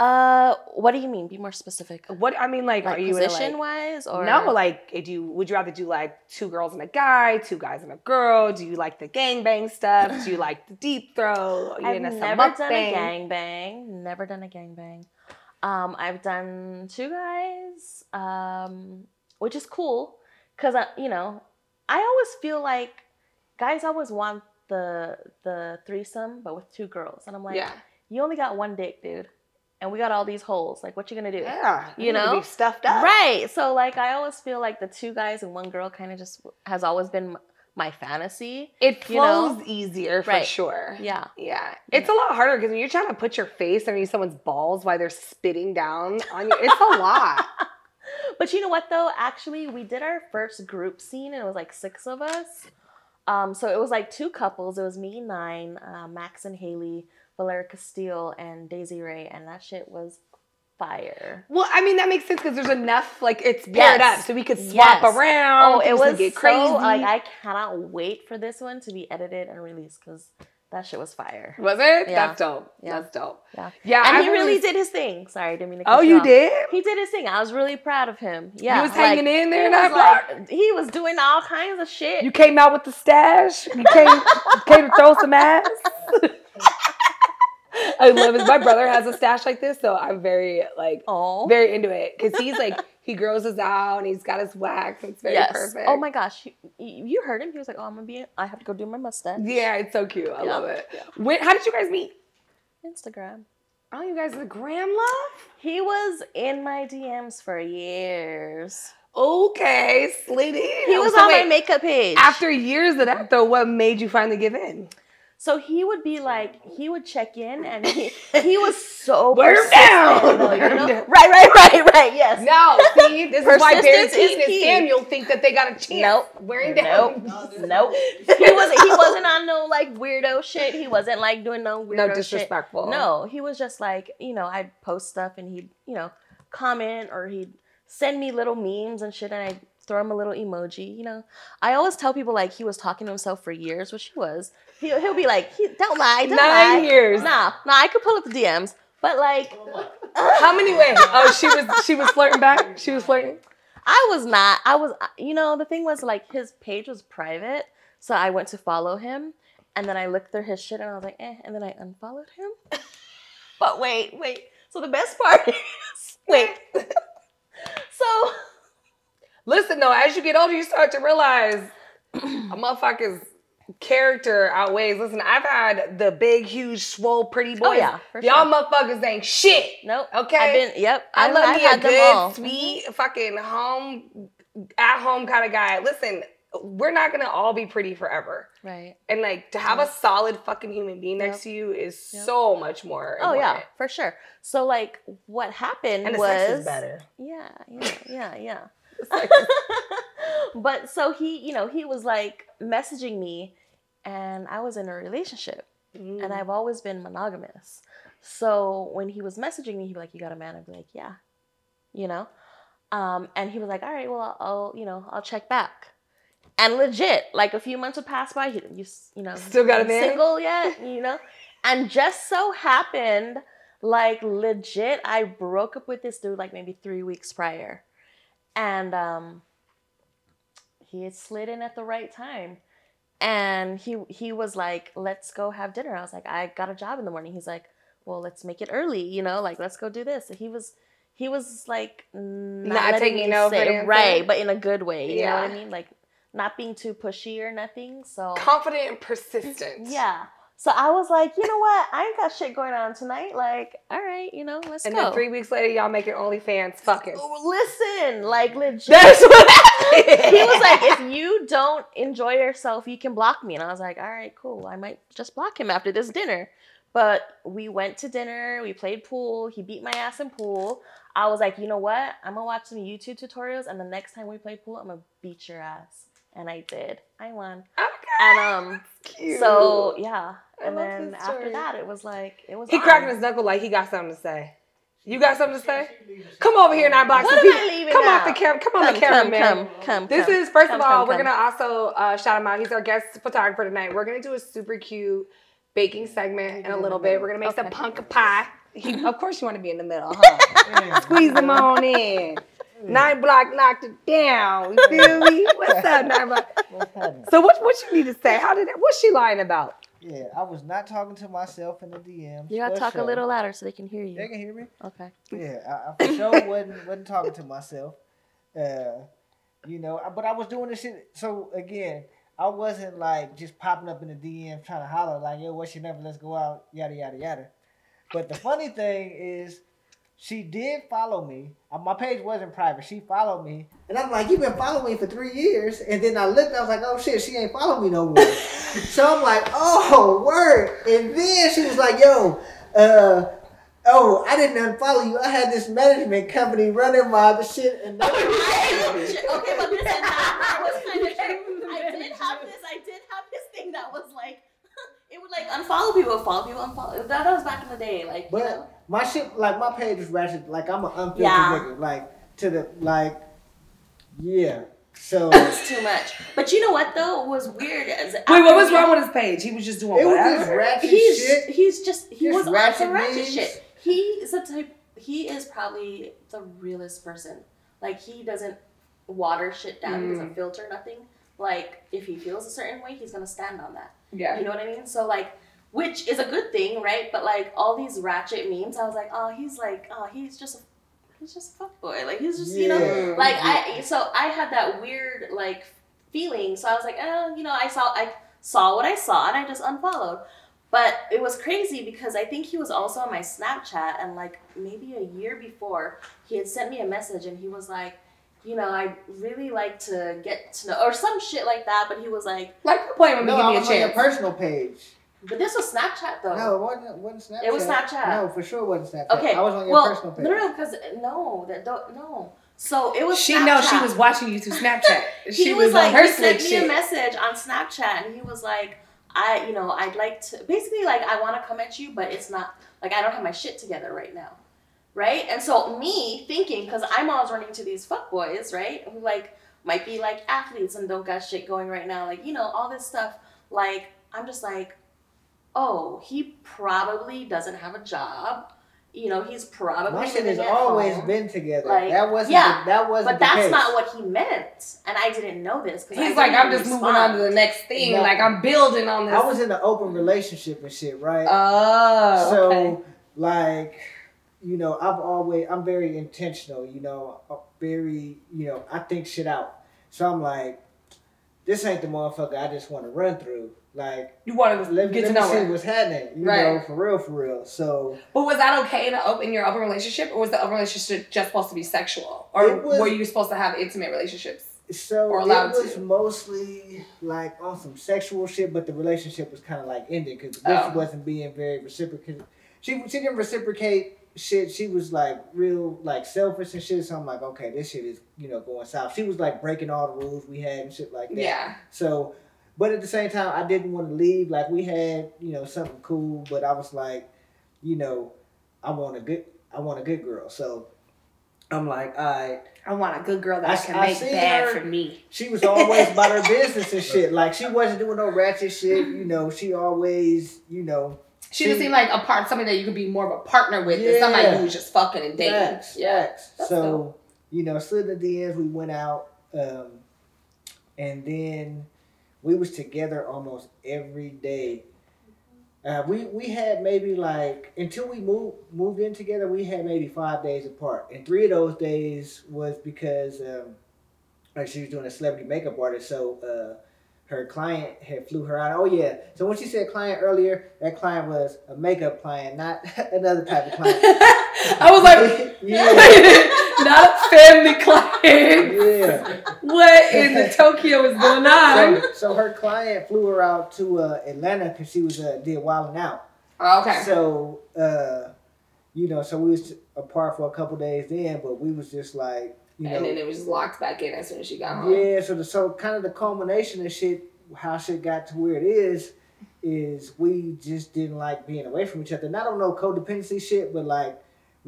Uh, what do you mean? Be more specific. What I mean, like, Like are you position like, wise, or no? Like, do you would you rather do like two girls and a guy, two guys and a girl? Do you like the gangbang stuff? Do you <sighs> like the deep throw? You I've some never done a mukbang? gangbang. Never done a gangbang. Um, I've done two guys, um, which is cool because you know I always feel like guys always want the the threesome, but with two girls, and I'm like, yeah, you only got one dick, dude, and we got all these holes. Like, what you gonna do? yeah. You know? be stuffed up, Right. So like I always feel like the two guys and one girl kind of just has always been my fantasy. It You know? flows easier for Right. sure. Yeah. Yeah, it's a lot harder because when you're trying to put your face underneath someone's balls while they're spitting down on you, it's a lot. <laughs> But you know what though? Actually, we did our first group scene and it was like six of us. Um, so it was like two couples. It was me nine, uh, Max and Haley, Valerica Steele, and Daisy Ray, and that shit was fire. Well, I mean that makes sense because there's enough like it's paired Yes. up, so we could swap Yes. around. Oh, it was get so crazy. like I cannot wait for this one to be edited and released because that shit was fire. was it? Yeah. That's dope. Yeah. That's dope. Yeah. Yeah, and I he really was- did his thing. Sorry, didn't mean to. Oh, you did? He did his thing. I was really proud of him. Yeah, He was like, hanging in there he was like, he was doing all kinds of shit. You came out with the stash. You came, you came to throw some ass. <laughs> I love it. My brother has a stash like this, so I'm very like oh, very into it because he's like he grows his out and he's got his wax. It's very yes. perfect. Oh my gosh, you, you heard him. He was like, "Oh, I'm gonna be. I have to go do my mustache." Yeah, it's so cute. I Yeah. love it. When, how did you guys meet? Instagram. Oh, you guys are the gram love. He was in my DMs for years. Okay, slid in. He oh, was So on wait, my makeup page. After years of that, though, what made you finally give in? So he would be like, he would check in, and he <laughs> he was so Wear 'em persistent, down. though, you know? down. Right, right, right, right. Yes. No, see, <laughs> this is why Barry is Keaton and key. Samuel think that they got a chance. Nope. Wearing down. Nope. Nope. <laughs> He wasn't. He wasn't on no like weirdo shit. He wasn't like doing no weirdo No shit. disrespectful. No, he was just like you know I'd post stuff and he'd you know comment or he'd send me little memes and shit and I'd throw him a little emoji. You know, I always tell people like he was talking to himself for years, which he was. He'll, he'll be like, he, don't lie, don't Nine lie. years. Nah, nah, I could pull up the DMs, but like. How many ways? Oh, she was she was flirting back. She was flirting. I was not. I was, you know, the thing was like his page was private, so I went to follow him, and then I looked through his shit, and I was like, eh, and then I unfollowed him. <laughs> but wait, wait. So the best part <laughs> is, wait. <laughs> so Listen though, as you get older, you start to realize a <clears throat> motherfucker's character outweighs. Listen, I've had the big, huge, swole, pretty oh, boys. Oh, yeah, for Y'all sure. motherfuckers ain't shit. nope. Okay. I've been. Yep. I I've- love I've me a had them all. good, sweet, fucking home, at home kind of guy. Listen, we're not gonna all be pretty forever. Right. And like to have a solid fucking human being next Yep. to you is Yep. so much more. Oh yeah, for sure. So like, what happened And was better. Yeah, yeah, yeah, yeah. <laughs> but so he, you know, he was like messaging me, and I was in a relationship, Mm. and I've always been monogamous. So when he was messaging me, he'd be like, "You got a man?" I'd be like, "Yeah," you know. Um, and he was like, "All right, well, I'll, I'll, you know, I'll check back." And legit, like a few months would pass by, he, you, you know, Still got a man? single yet, you know, <laughs> and just so happened, like legit, I broke up with this dude like maybe three weeks prior, and um, he had slid in at the right time, and he he was like, "Let's go have dinner." I was like, "I got a job in the morning." He's like, "Well, let's make it early, you know, like let's go do this." And he was. He was like not, Not letting me no for say- right, but in a good way. You know what I mean? Like not being too pushy or nothing. So confident and persistent. <laughs> yeah. So I was like, you know what? I ain't got shit going on tonight. Like, all right, you know, let's And go. then three weeks later, y'all make your OnlyFans fucking. Oh, listen, like legit. That's what happened. he was like, if you don't enjoy yourself, you can block me. And I was like, all right, cool. I might just block him after this dinner. But we went to dinner, we played pool, he beat my ass in pool. I was like, you know what? I'm gonna watch some YouTube tutorials, and the next time we play pool, I'm gonna beat your ass. And I did. I won. And <laughs> um, Cute. so yeah. And then after that, it was like it was. he on. cracking his knuckle like he got something to say. You got something to say? Come over here and I box What some am I leaving Come off the camera. Come on Come, the camera, come, man. come, come. This come. is first Come, of all, come, we're come. gonna also uh, shout him out. He's our guest photographer tonight. We're gonna do a super cute baking segment in a little bit. We're gonna make some Okay. pumpkin pie. He, of course, you want to be in the middle, huh? <laughs> Squeeze them on in. Nine block knocked it down. You feel me? <laughs> What's up, nine block? What's happening? So what what you need to say? How did that? What's she lying about? Yeah, I was not talking to myself in the DM. You gotta for talk a little louder so they can hear you. They can hear me. Okay. Yeah, I, I for sure <laughs> wasn't wasn't talking to myself. Uh, you know, but I was doing this shit. So again, I wasn't like just popping up in the DM trying to holler like, "Yo, what's your number? Let's go out." Yada yada yada. But the funny thing is, she did follow me. Uh, My page wasn't private. She followed me, and I'm like, "You've been following me for three years." And then I looked. And I was like, "Oh shit, she ain't following me no more." <laughs> so I'm like, "Oh word!" And then she was like, "Yo, uh." Oh, I didn't unfollow you. I had this management company running my other shit, and <laughs> okay, but listen, that was kind of true. <laughs> I did have this. I did have this thing that was like, it would like unfollow people, follow people, unfollow. That, that was back in the day, like you know. But my shit, like my page is ratchet. Like I'm an unfiltered Yeah. nigga. Like to the like, yeah. So <laughs> It's too much. But you know what though It was weird? As Wait, what was wrong with his page? He was just doing it was just ratchet He's shit. he's just he Just was on ratchet some ratchet shit. He is the type. He is probably the realest person. Like he doesn't water shit down. He Mm. doesn't filter nothing. Like if he feels a certain way, he's gonna stand on that. Yeah. You know what I mean? So like, which is a good thing, right? But like all these ratchet memes, I was like, oh, he's like, oh, he's just, a, he's just a fuckboy. Like he's just, you know, like I. So I had that weird like feeling. So I was like, oh, you know, I saw, I saw what I saw, and I just unfollowed. But it was crazy because I think he was also on my Snapchat, and like maybe a year before, he had sent me a message, and he was like. You know, I'd really like to get to know, or some shit like that. But he was like, Like quit playing with me. no, give I me a was on your chance. personal page. But this was Snapchat though. No, it wasn't. It wasn't Snapchat. It was Snapchat. No, for sure it wasn't Snapchat. Okay. I was on your well, personal page. no, no, because no, that don't no. So it was. She knows she was watching you through Snapchat. <laughs> He she was, was, like, on her he sent slick me a message on Snapchat, and he was like, I, you know, I'd like to basically like I want to come at you, but it's not like I don't have my shit together right now, right? And so me thinking, because I'm always running to these fuckboys, right, who like might be like athletes and don't got shit going right now, like you know all this stuff. Like I'm just like, oh, he probably doesn't have a job. You know, he's probably My shit has always home. been together. Like, that wasn't. yeah, the, that wasn't. But the that's case. not what he meant, and I didn't know this. 'cause I He's like, I'm just moving on to the next thing. Yeah. Like I'm building on this. I was in an open relationship and shit, right? Oh, so okay. like you know i've always i'm very intentional you know uh, very you know i think shit out so i'm like this ain't the motherfucker i just want to run through like You wanted to let, get let to me know see her. what's happening you Right. know for real for real so But was that okay to open your open relationship, or was the open relationship just supposed to be sexual, or was- were you supposed to have intimate relationships? so Or it allowed was to. mostly like on some sexual shit but the relationship was kind of like ending because Oh. wasn't being very reciprocated she, she didn't reciprocate shit she was like real like selfish and shit so i'm like okay this shit is you know going south she was like breaking all the rules we had and shit like that Yeah. So, but at the same time, I didn't want to leave. Like we had, you know, something cool, but I was like, you know, I want a good, I want a good girl. So, I'm like, all right. I want a good girl that I- can I make bad her- for me. She was always about her <laughs> business and shit. Like she wasn't doing no ratchet shit. You know, she always, you know, She just See- seemed like a part, somebody that you could be more of a partner with than somebody Yeah. who was just fucking and dating. Facts, Yeah. facts. So, dope. you know, slid in the DMs, we went out, um, and then we was together almost every day. Uh, we we had maybe like until we moved moved in together, we had maybe five days apart, and three of those days was because um, like she was doing a celebrity makeup artist, so uh, her client had flew her out. Oh yeah. So when she said client earlier, that client was a makeup client, not <laughs> another type of client. <laughs> I was like, <laughs> yeah, not a family client. <laughs> yeah. What in the Tokyo is going on? So, so her client flew her out to uh, Atlanta because she was uh, did Wild 'N Out. Oh, okay. So uh, you know, so we was apart for a couple days then, but we was just like, you know, and then it was locked back in as soon as she got home. Yeah, so the so kind of the culmination of shit, how shit got to where it is, is we just didn't like being away from each other. And I don't know codependency shit, but like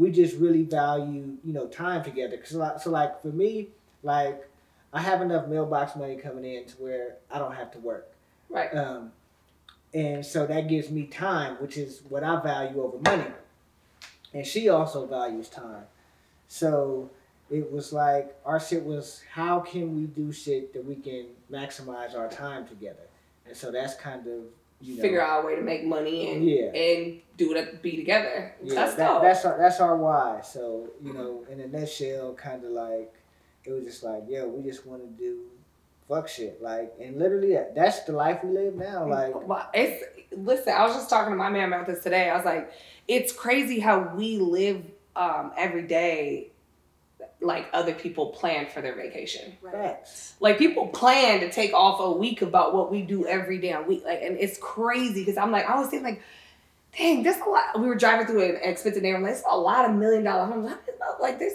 we just really value you know time together. Cause like, so like for me, like I have enough mailbox money coming in to where I don't have to work. Right. Um, and so that gives me time, which is what I value over money. And she also values time. So it was like our shit was how can we do shit that we can maximize our time together. And so that's kind of you know Figure out a way to make money and Yeah. and do it be together. yeah, that's that, that's our that's our why. So, you know, in a nutshell, kinda like it was just like, yo, we just wanna do fuck shit. Like and literally that, that's the life we live now. Like Well, it's listen. I was just talking to my man about this today. I was like, it's crazy how we live um, every day, like other people plan for their vacation. facts. Like people plan to take off a week about what we do every damn week. Like, and it's crazy because I'm like, I was thinking like, dang, this a lot. We were driving through an expensive neighborhood. Like, it's a lot of million dollar homes. How is like this?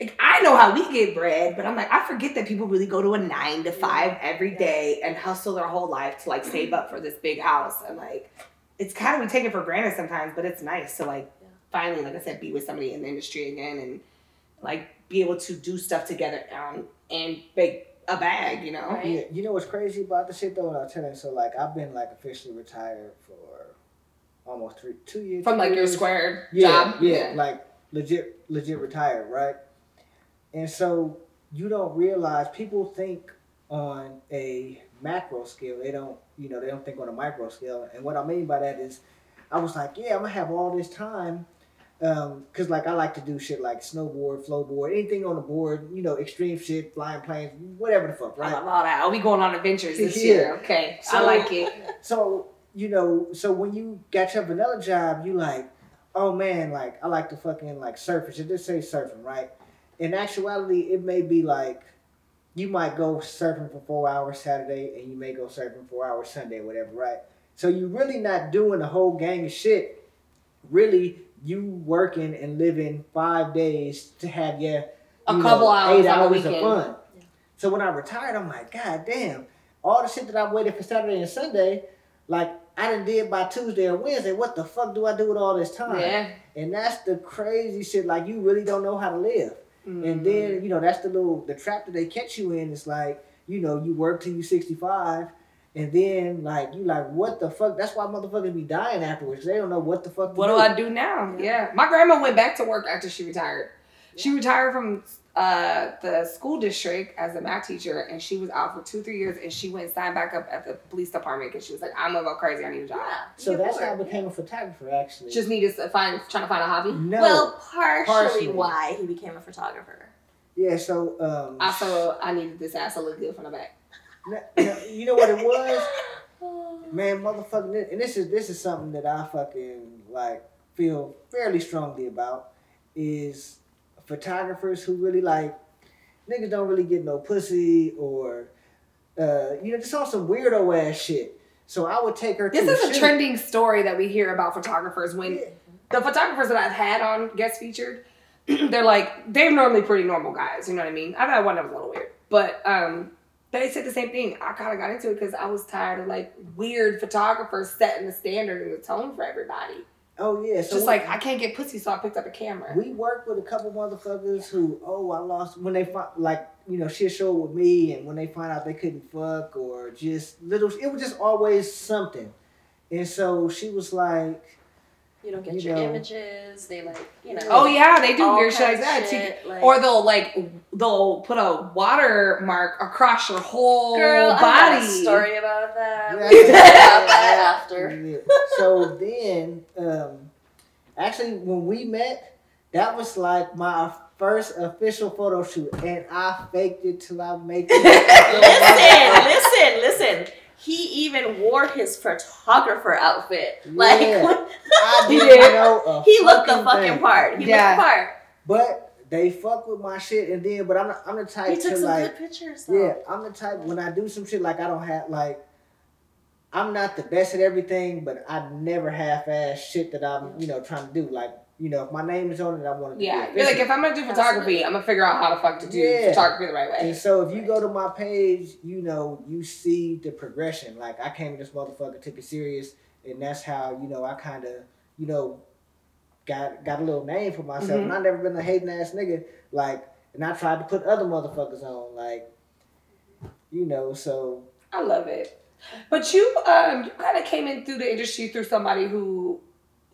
Like I know how we get bread, but I'm like, I forget that people really go to a nine to five every day and hustle their whole life to like save up for this big house. And like, it's kind of we take it for granted sometimes, but it's nice to like Yeah. finally, like I said, be with somebody in the industry again and like be able to do stuff together um, and make a bag, you know. Right. Yeah, you know what's crazy about the shit though? And I'll tell you. So like I've been like officially retired for almost three, two years. From two like your years. square yeah, job. Yeah, like legit, legit retired, right? And so you don't realize people think on a macro scale. They don't, you know, they don't think on a micro scale. And what I mean by that is, I was like, yeah, I'm gonna have all this time. Um, cause like I like to do shit like snowboard, flowboard, anything on the board, you know, extreme shit, flying planes, whatever the fuck, I right? love all that. I'll be going on adventures this Yeah. year. Okay. I So- like it. So, you know, so when you got your vanilla job, you like, oh man, like I like to fucking like surf. It just say surfing, right? In actuality, it may be like you might go surfing for four hours Saturday and you may go surfing four hours Sunday, whatever, right? So you're really not doing a whole gang of shit. Really, you working and living five days to have your A you couple know, hours eight hours of fun. Yeah. So when I retired, I'm like, God damn, all the shit that I waited for Saturday and Sunday, like I done did by Tuesday or Wednesday. What the fuck do I do with all this time? Yeah. And that's the crazy shit. Like you really don't know how to live. Mm-hmm. And then you know that's the little the trap that they catch you in. It's like you know you work till you 65. And then, like, you like, what the fuck? That's why motherfuckers be dying afterwards. They don't know what the fuck. To What do I do now? Yeah. Yeah. My grandma went back to work after she retired. She retired from uh, the school district as a math teacher, and she was out for two, three years, and she went and signed back up at the police department because she was like, "I'm gonna go crazy. I need a job." Yeah. So you that's were. how I became a photographer, actually. Just needed to find, trying to find a hobby. no. Well, partially, Partially. why he became a photographer. yeah. So um. Also, I needed this ass to look good from the back. You know what it was? <laughs> Man, motherfucking, and this is this is something that I fucking like feel fairly strongly about is photographers who really like niggas don't really get no pussy or uh you know just on some weirdo ass shit. So I would take her. This is a shoot. trending story that we hear about photographers when Yeah. the photographers that I've had on guest featured, <clears throat> they're like they're normally pretty normal guys. You know what I mean? I've had one that was a little weird, but um, they said the same thing. I kind of got into it because I was tired of like weird photographers setting the standard and the tone for everybody. Oh yeah, It's so just like I can't get pussy, so I picked up a camera. We worked with a couple motherfuckers who, oh, I lost when they find like you know shit show with me, and when they find out they couldn't fuck or just little, it was just always something. And so she was like, You don't get You your know. images. They like, you know. oh yeah, they do weird shit like that. shit, like- Or they'll like they'll put a watermark across your whole Girl, body. story about that. Yeah, We can about that <laughs> after. Yeah. So then, um, actually, when we met, That was like my first official photo shoot, and I faked it till I made it. <laughs> listen, listen, listen. He even wore his photographer outfit. Like Yeah. I <laughs> He didn't know he looked the fucking fucking thing. part. He Yeah. looked the part. But they fuck with my shit, and then, but I'm the, I'm the type He took to some like, good pictures though. yeah, I'm the type when I do some shit like I don't have like. I'm not the best at everything, but I never half-ass shit that I'm, you know, trying to do. Like, you know, if my name is on it, I want to. Yeah, be you're like if I'm gonna do photography, I'm gonna figure out how the fuck to do Yeah. photography the right way. And so if you go to my page, you know, you see the progression. Like I came to this motherfucker, took it serious, and that's how, you know, I kinda, you know, got got a little name for myself. Mhm. And I never been a hating ass nigga. Like and I tried to put other motherfuckers on. Like, you know, so I love it. But you um you kind of came in through the industry through somebody who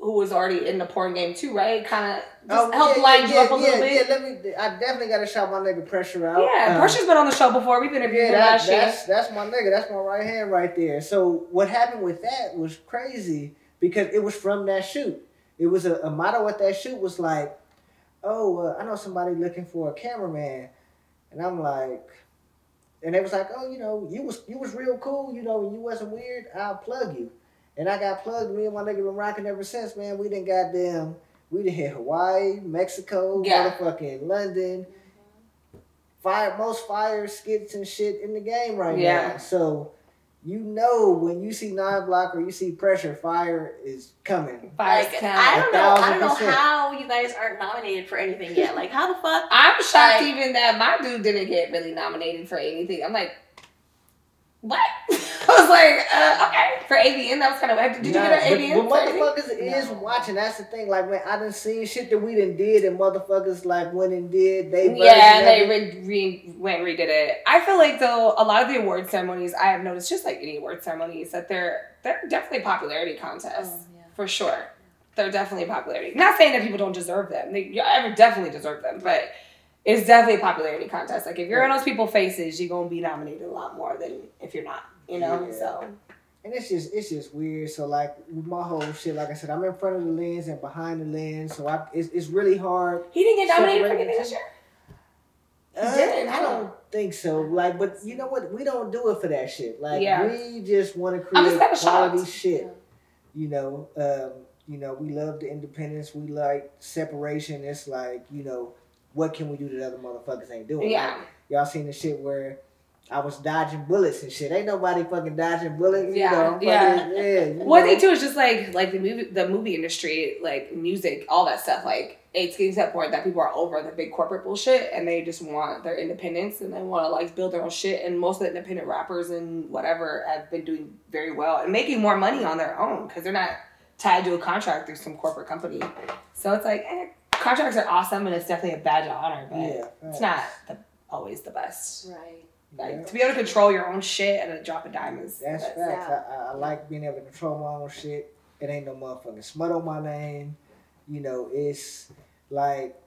who was already in the porn game too, right? Kind of just help Oh, yeah, line yeah, you up a yeah, little bit. yeah, bit. let me I definitely gotta shout my nigga pressure out. Yeah, Um, Pressure's been on the show before. We've interviewed Yeah, him that, last year. that's that's my nigga. That's my right hand right there. So what happened with that was crazy because it was from that shoot. It was a, a motto at that shoot was like, "Oh, uh, I know somebody looking for a cameraman," and I'm like, and they was like, "Oh, you know, you was you was real cool. You know, and you wasn't weird. I'll plug you." And I got plugged. Me and my nigga been rocking ever since, man. We done goddamn. We done hit Hawaii, Mexico, Yeah. motherfucking London fire most fire skits and shit in the game right Yeah. now. So you know when you see nine block or you see pressure, fire is coming. Five Like count. I don't know. I don't know percent. how you guys aren't nominated for anything yet. Like how the fuck? <laughs> I'm shocked Like- even that my dude didn't get really nominated for anything. I'm like, what? <laughs> <laughs> I was like, uh, okay, for AVN. That was kind of. weird. Did you Nah, get an but- AVN? But, for anything? motherfuckers is No. watching. That's the thing. Like man, I done seen shit that we done did, and motherfuckers like went and did. They Yeah, version they re- re- went and redid it. I feel like though a lot of the award ceremonies I have noticed, just like any award ceremonies, that they're they're definitely popularity contests Oh, yeah. for sure. They're definitely popularity. Not saying that people don't deserve them. They ever definitely deserve them, but it's definitely a popularity contest. Like if you're in those people's faces, you're gonna be nominated a lot more than if you're not. You know, Yeah. so And it's just it's just weird. So like with my whole shit, like I said, I'm in front of the lens and behind the lens, so I it's, it's really hard. he didn't get nominated for anything this year. Uh, didn't, I don't think so. Like, but you know what? We don't do it for that shit. Like, Yeah. we just want to create quality shocked. shit. Yeah. You know, um, you know, we love the independence. We like separation. It's like, you know, what can we do that other motherfuckers ain't doing? Yeah. Like, y'all seen the shit where I was dodging bullets and shit. Ain't nobody fucking dodging bullets. Yeah, You know, I'm yeah. fucking- yeah. you <laughs> One know. thing too is just like like the movie the movie industry, like music, all that stuff. Like it's getting to that point that people are over the big corporate bullshit and they just want their independence and they want to like build their own shit. And most of the independent rappers and whatever have been doing very well and making more money on their own because they're not tied to a contract through some corporate company. So it's like eh, contracts are awesome and it's definitely a badge of honor, but Yeah. it's not the, always the best. Right. Like Yeah. to be able to control your own shit at a drop of diamonds. That's that's- facts. I, I, I like being able to control my own shit. It ain't no motherfucking smut on my name. You know, it's like,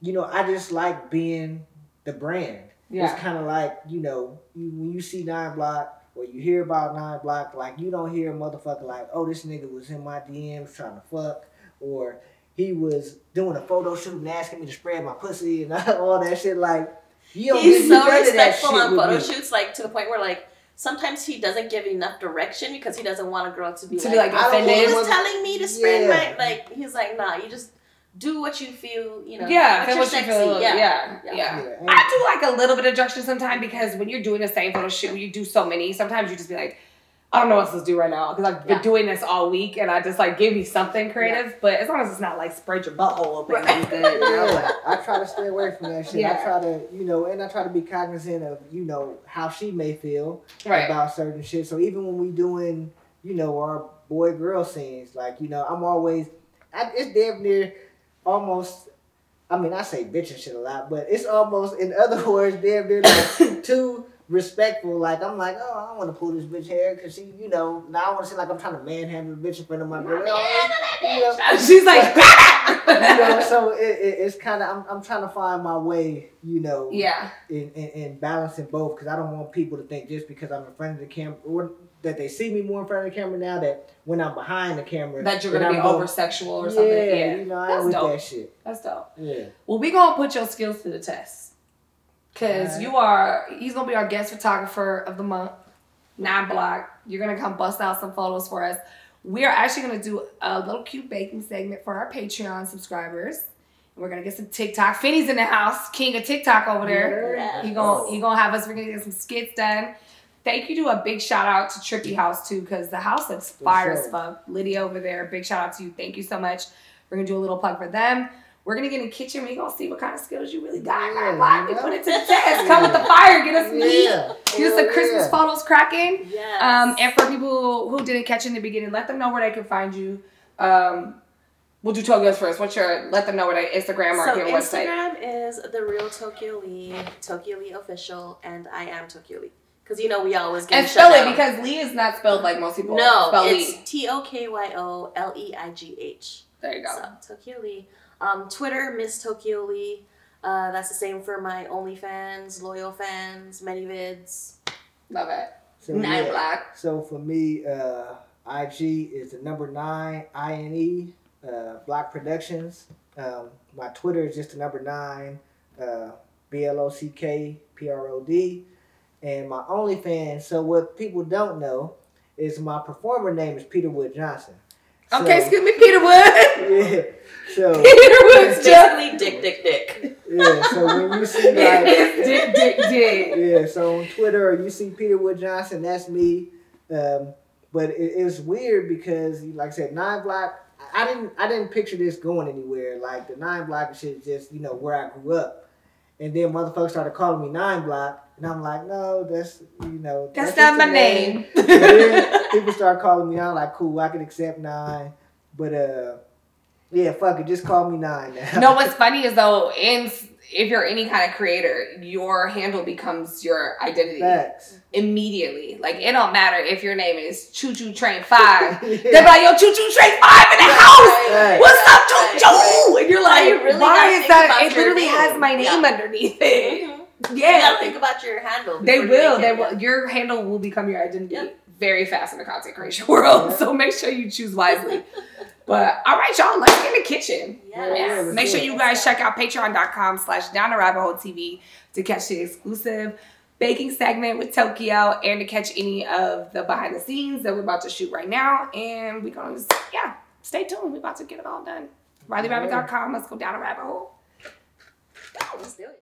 you know, I just like being the brand. Yeah. It's kind of like, you know, you, when you see Nine Block or you hear about Nine Block, like, you don't hear a motherfucker like, oh, this nigga was in my DMs trying to fuck, or he was doing a photo shoot and asking me to spread my pussy and <laughs> all that shit. Like, you don't He's so none of that respectful on with photo me. shoots, like to the point where like sometimes he doesn't give enough direction because he doesn't want a girl to be To like, be like I don't oh, offended. he was telling me to spread Yeah. my like he's like nah you just do what you feel you know Yeah, what feel you're what you feel. Yeah, yeah yeah. Yeah. Yeah, I do like a little bit of direction sometimes because when you're doing the same photo shoot, you do so many, sometimes you just be like, I don't know what else to do right now because I've been Yeah. doing this all week and I just like give me something creative. But as long as it's not like spread your butthole open, Right. I'm good. you know? Yeah, <laughs> I try to stay away from that shit. Yeah. I try to, you know, and I try to be cognizant of, you know, how she may feel Right. about certain shit. So even when we doing, you know, our boy girl scenes, like, you know, I'm always, I, it's damn near almost. I mean, I say bitch and shit a lot, but it's almost, in other <laughs> words, damn near like <coughs> too respectful. Like I'm like, oh, I don't want to pull this bitch hair because she, you know, now I want to seem like I'm trying to manhandle the bitch in front of my girl. You know, <laughs> She's like, <laughs> you know, so it, it, it's kind of I'm, I'm trying to find my way, you know, yeah, in, in, in balancing both because I don't want people to think just because I'm in front of the camera or that they see me more in front of the camera now. That when I'm behind the camera, That you're gonna be I'm over sexual or something. Yeah, you know, I That's ain't with dope. that shit. That's dope. Yeah, Well, we gonna put your skills to the test. Cause Alright. you are he's gonna be our guest photographer of the month. Nine block. You're gonna come bust out some photos for us. We are actually gonna do a little cute baking segment for our Patreon subscribers. And we're gonna get some TikTok. Finney's in the house, king of TikTok over there. Yes. He gonna he gonna have us. We're gonna get some skits done. Thank you to a big shout out to Trippy House too, because the house looks fire as fuck. Lydia over there, big shout out to you. Thank you so much. We're gonna do a little plug for them. We're gonna get in the kitchen. We gonna see what kind of skills you really got. Yeah, Like, we you put it to the test. Come with the fire. Get us some heat. yeah. Get us some Hell Christmas yeah. photos cracking. Yes. Um, and for people who didn't catch in the beginning, let them know where they can find you. Um, we'll do Tokyo's first. What's your? Let them know where they Instagram or so your website. Instagram is the real Tokyo Leigh, Tokyo Leigh official, and I am Tokyo Leigh. Because you know we always get And spell it down. because Lee is not spelled like most people no, spell it's T O K Y O L E I G H. There you go. So Tokyo Leigh. Um, Twitter Miss Tokyo Leigh. Uh, that's the same for my OnlyFans, LoyalFans, many vids. Love it. So, Nine yeah. black. So for me, uh, IG is the number nine I N E uh, Block Productions. Um, my Twitter is just the number nine uh, B L O C K P R O D, and my OnlyFans. So what people don't know is my performer name is Peter Wood Johnson. So, Okay, excuse me, Peter Wood. <laughs> Yeah. So <laughs> Peter Wood's just Basically, dick, dick, dick. yeah. So when you see <laughs> like dick, dick, dick. yeah, so on Twitter, you see Peter Wood Johnson, that's me. Um, but it, it's weird because, like I said, nine block. I didn't, I didn't picture this going anywhere. Like the nine block shit is just, you know, where I grew up. And then motherfuckers started calling me nine block, and I'm like, no, that's, you know, That's just not my name. And then people start calling me out like, cool, I can accept nine, but uh, yeah, fuck it, just call me nine now. no, what's funny is though, in if you're any kind of creator, your handle becomes your identity Facts. immediately. Like it don't matter if your name is Choo Choo Train <laughs> Five. They're yeah. like, yo, Choo Choo Train Five in the house. Right. What's up, Right, Choo Choo? right. And you're Now like, you really why is think that? about It your literally has my name Yeah. underneath it. Mhm. You Yeah, gotta think about your handle. They will. make They will. Your handle will become your identity Yep. Very fast in the content creation <laughs> world. Yeah. So make sure you choose wisely. but all right, y'all, let's get in the kitchen. Yes. Yeah, Make sure you guys check out patreon.com slash down the rabbit hole TV to catch the exclusive baking segment with Tokyo and to catch any of the behind the scenes that we're about to shoot right now. And we're gonna just, yeah, stay tuned. We're about to get it all done. RileyRabbit.com. Let's go down a rabbit hole.